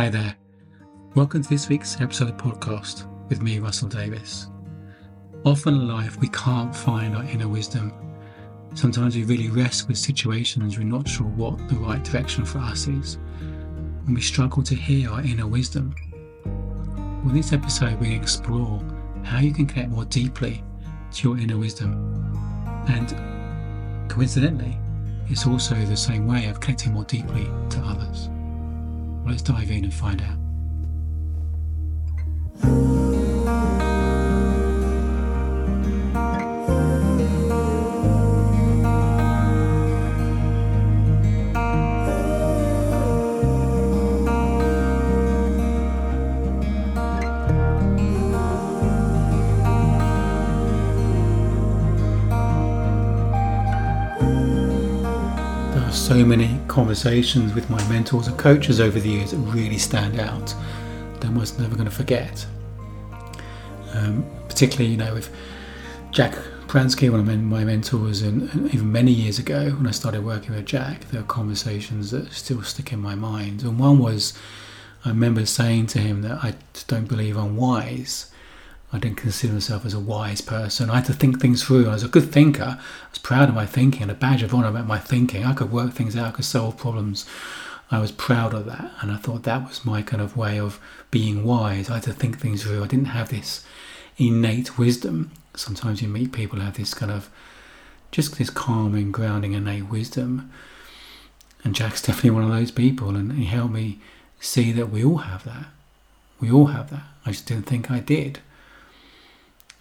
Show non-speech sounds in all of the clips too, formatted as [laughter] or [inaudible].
Hi there. Welcome to this week's episode of podcast with me, Russell Davis. Often in life, we can't find our inner wisdom. Sometimes we really wrestle with situations we're not sure what the right direction for us is, and we struggle to hear our inner wisdom. With this episode, we explore how you can connect more deeply to your inner wisdom. And coincidentally, it's also the same way of connecting more deeply to others. Let's dive in and find out. So many conversations with my mentors and coaches over the years that really stand out that I'm almost never going to forget. Um, particularly, you know, with Jack Pransky, one of my mentors, and, and, even many years ago when I started working with Jack, there are conversations that still stick in my mind. And one was, I remember saying to him that I don't believe I'm wise. I didn't consider myself as a wise person. I had to think things through. I was a good thinker. I was proud of my thinking and a badge of honour about my thinking. I could work things out, I could solve problems. I was proud of that. And I thought that was my kind of way of being wise. I had to think things through. I didn't have this innate wisdom. Sometimes you meet people who have this kind of just this calming, grounding, innate wisdom. And Jack's definitely one of those people. And he helped me see that we all have that. We all have that. I just didn't think I did.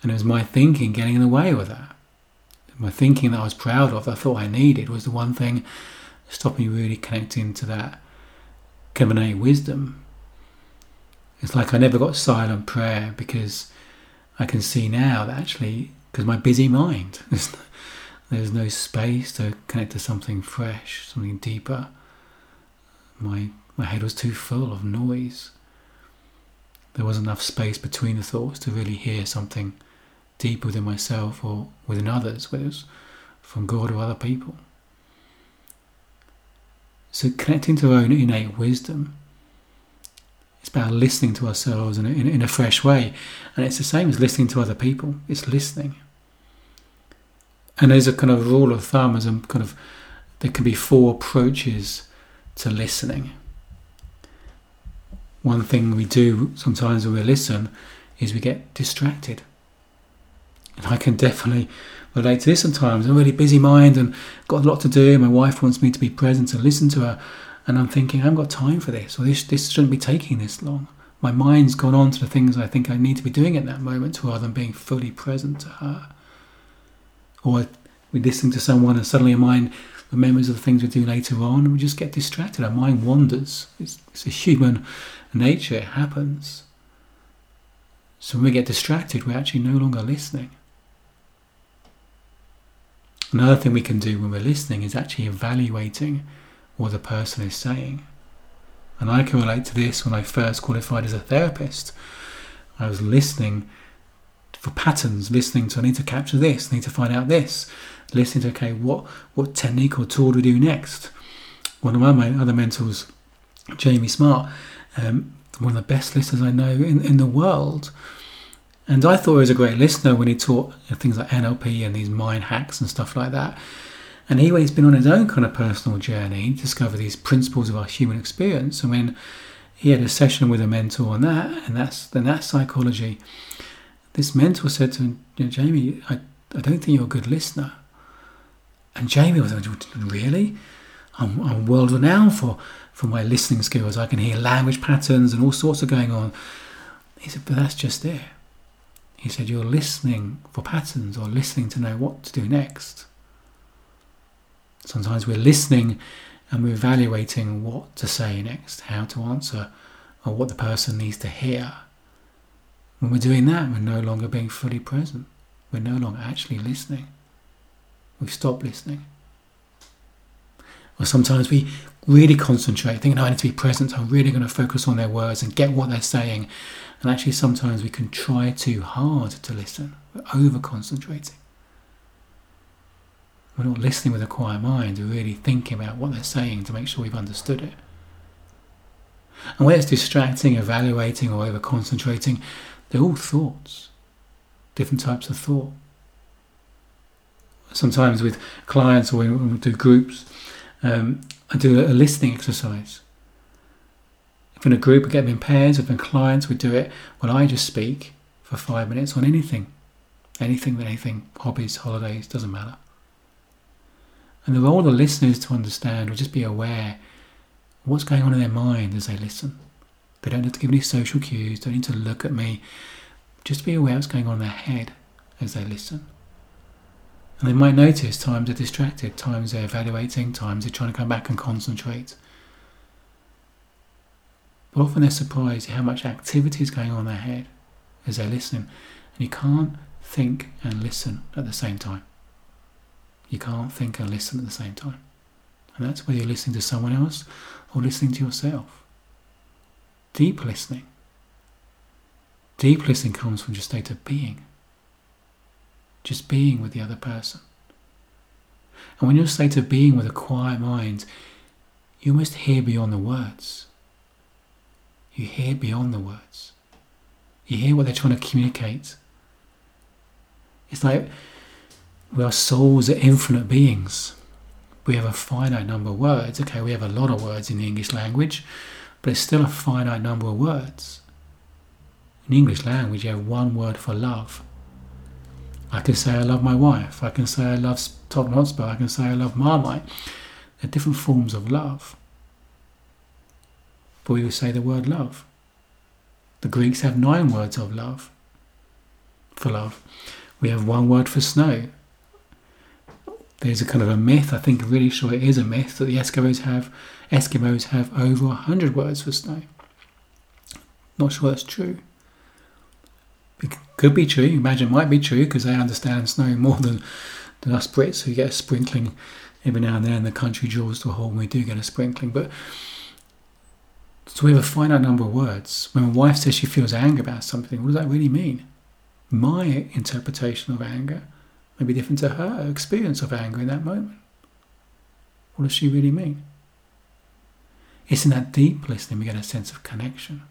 And it was my thinking getting in the way with that. My thinking that I was proud of, that I thought I needed, was the one thing stopping me really connecting to that innate wisdom. It's like I never got silent prayer because I can see now that actually, because my busy mind, [laughs] there's no space to connect to something fresh, something deeper. My my head was too full of noise. There wasn't enough space between the thoughts to really hear something deep within myself or within others, whether it's from God or other people. So connecting to our own innate wisdom, it's about listening to ourselves in a, in, in a fresh way. And it's the same as listening to other people. It's listening. And there's a kind of rule of thumb, as a kind of, there can be four approaches to listening. One thing we do sometimes when we listen is we get distracted. And I can definitely relate to this sometimes. I'm a really busy mind and got a lot to do. My wife wants me to be present and listen to her. And I'm thinking, I haven't got time for this, or this, this shouldn't be taking this long. My mind's gone on to the things I think I need to be doing at that moment rather than being fully present to her. Or we listen to someone and suddenly our mind remembers of the things we do later on and we just get distracted. Our mind wanders. It's, it's a human nature, it happens. So when we get distracted, we're actually no longer listening. Another thing we can do when we're listening is actually evaluating what the person is saying. And I can relate to this when I first qualified as a therapist. I was listening for patterns, listening to I need to capture this, I need to find out this, listening to okay, what what technique or tool do we do next? One of my other mentors, Jamie Smart, um, one of the best listeners I know in, in the world, and I thought he was a great listener when he taught things like NLP and these mind hacks and stuff like that. And he, has been on his own kind of personal journey, discovered these principles of our human experience. And when he had a session with a mentor on that, and that's then that psychology, this mentor said to him, Jamie, I, I don't think you're a good listener. And Jamie was like, really? I'm, I'm world renowned for, for my listening skills. I can hear language patterns and all sorts of going on. He said, but that's just it. He said, You're listening for patterns or listening to know what to do next. Sometimes we're listening and we're evaluating what to say next, how to answer, or what the person needs to hear. When we're doing that, we're no longer being fully present. We're no longer actually listening. We've stopped listening. Or sometimes we really concentrate, thinking, no, I need to be present, I'm really going to focus on their words and get what they're saying. And actually, sometimes we can try too hard to listen. We're over concentrating. We're not listening with a quiet mind, we're really thinking about what they're saying to make sure we've understood it. And whether it's distracting, evaluating, or over concentrating, they're all thoughts, different types of thought. Sometimes with clients or when we do groups, um, I do a listening exercise. If in a group we get them in pairs, if in clients we do it, well, I just speak for five minutes on anything, anything, anything, hobbies, holidays, doesn't matter. And the role of the listeners to understand or just be aware what's going on in their mind as they listen. They don't have to give any social cues, don't need to look at me. Just be aware what's going on in their head as they listen. And they might notice times they're distracted, times they're evaluating, times they're trying to come back and concentrate. But often they're surprised at how much activity is going on in their head as they're listening. And you can't think and listen at the same time. You can't think and listen at the same time. And that's whether you're listening to someone else or listening to yourself. Deep listening. Deep listening comes from your state of being. Just being with the other person. And when you're in a state of being with a quiet mind, you must hear beyond the words. You hear beyond the words. You hear what they're trying to communicate. It's like we are souls are infinite beings. We have a finite number of words. Okay, we have a lot of words in the English language, but it's still a finite number of words. In English language, you have one word for love. I can say I love my wife. I can say I love Tottenham Hotspur. I can say I love Marmite. They're different forms of love. But we will say the word love. The Greeks have nine words of love. For love. We have one word for snow. There's a kind of a myth, I think I'm really sure it is a myth, that the Eskimos have Eskimos have over hundred words for snow. Not sure that's true. Could be true. Imagine might be true because they understand snow more than, than us Brits who get a sprinkling every now and then. The country draws to a hole and we do get a sprinkling. But so we have a finite number of words. When my wife says she feels anger about something, what does that really mean? My interpretation of anger may be different to her experience of anger in that moment. What does she really mean? It's in that deep listening we get a sense of connection.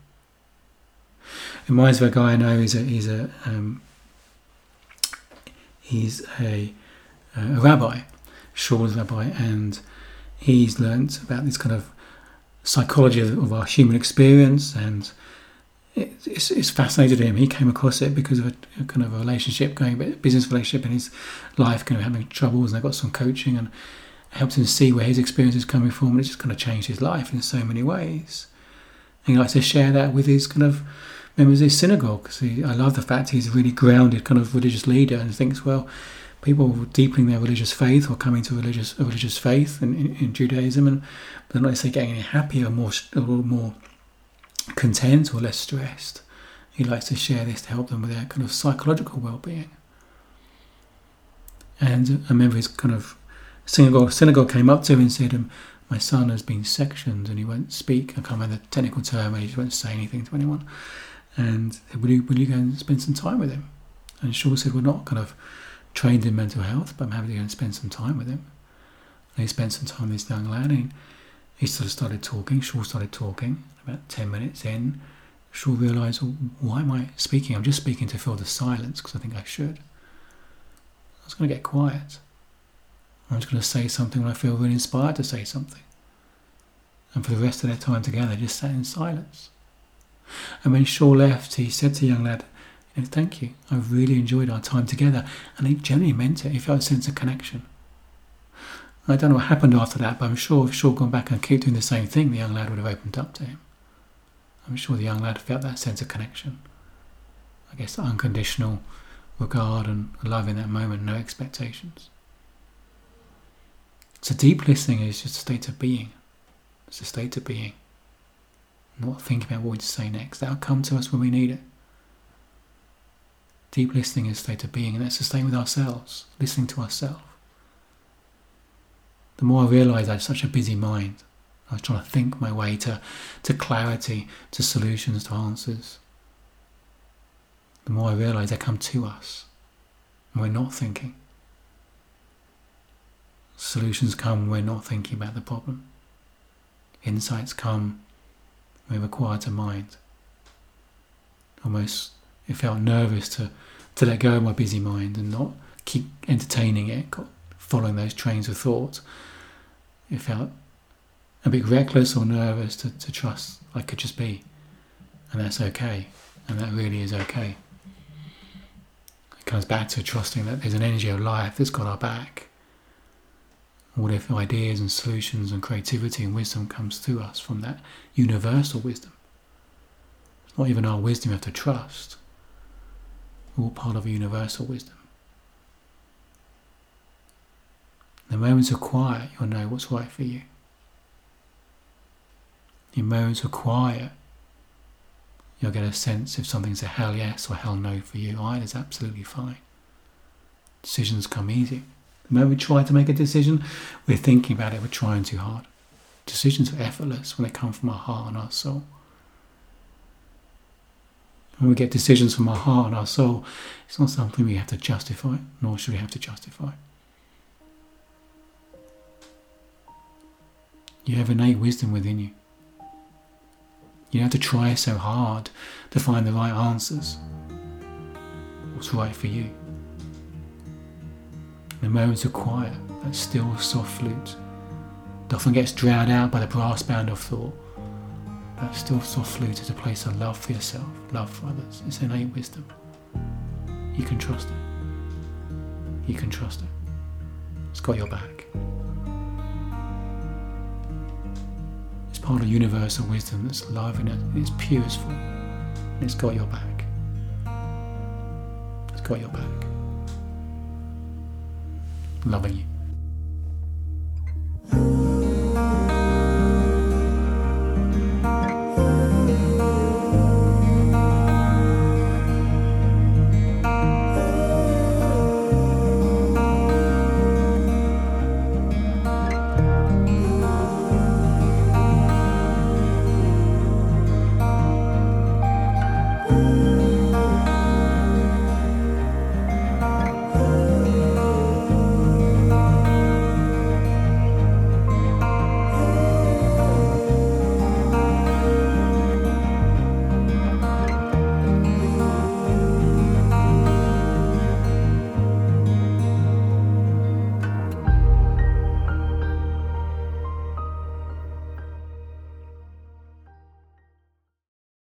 It reminds of a guy I know. He's a he's a um, he's a, a rabbi, Shaw's rabbi, and he's learnt about this kind of psychology of, of our human experience, and it, it's, it's fascinated him. He came across it because of a, a kind of a relationship going, a business relationship in his life, kind of having troubles, and I got some coaching and helped him see where his experience is coming from, and it just kind of changed his life in so many ways. And he likes to share that with his kind of members of his synagogue because I love the fact he's a really grounded kind of religious leader and thinks, well, people deepening their religious faith or coming to religious a religious faith in, in, in Judaism, and they're not necessarily getting any happier, more or more content or less stressed. He likes to share this to help them with their kind of psychological well-being. And I remember his kind of synagogue, synagogue came up to him and said, um, "My son has been sectioned and he won't speak. I can't remember the technical term, and he won't say anything to anyone." And will you will you go and spend some time with him? And Shaw said, "We're not kind of trained in mental health, but I'm happy to go and spend some time with him." And he spent some time with this young lad, and he sort of started talking. Shaw started talking. About ten minutes in, Shaw realised, well, "Why am I speaking? I'm just speaking to fill the silence because I think I should." I was going to get quiet. I'm just going to say something when I feel really inspired to say something. And for the rest of their time together, just sat in silence. And when Shaw left, he said to the young lad, Thank you. I really enjoyed our time together. And he genuinely meant it. He felt a sense of connection. I don't know what happened after that, but I'm sure if Shaw had gone back and kept doing the same thing, the young lad would have opened up to him. I'm sure the young lad felt that sense of connection. I guess unconditional regard and love in that moment, no expectations. So deep listening is just a state of being. It's a state of being. Not thinking about what to say next. That'll come to us when we need it. Deep listening is a state of being, and that's the same with ourselves, listening to ourselves. The more I realise I have such a busy mind, I was trying to think my way to, to clarity, to solutions, to answers. The more I realise they come to us, and we're not thinking. Solutions come when we're not thinking about the problem. Insights come Have a quieter mind. Almost, it felt nervous to, to let go of my busy mind and not keep entertaining it, following those trains of thought. It felt a bit reckless or nervous to, to trust I could just be. And that's okay. And that really is okay. It comes back to trusting that there's an energy of life that's got our back. All the ideas and solutions and creativity and wisdom comes to us from that universal wisdom. It's not even our wisdom we have to trust. We're all part of a universal wisdom. In the moments of quiet, you'll know what's right for you. In moments of quiet, you'll get a sense if something's a hell yes or hell no for you. Either is absolutely fine. Decisions come easy. Moment we try to make a decision, we're thinking about it, we're trying too hard. Decisions are effortless when they come from our heart and our soul. When we get decisions from our heart and our soul, it's not something we have to justify, nor should we have to justify. You have innate wisdom within you. You don't have to try so hard to find the right answers. What's right for you? The moments of quiet, that still soft flute, that often gets drowned out by the brass band of thought. That still soft flute is a place of love for yourself, love for others. It's innate wisdom. You can trust it. You can trust it. It's got your back. It's part of universal wisdom that's love in it, its purest form. And it's got your back. It's got your back loving you.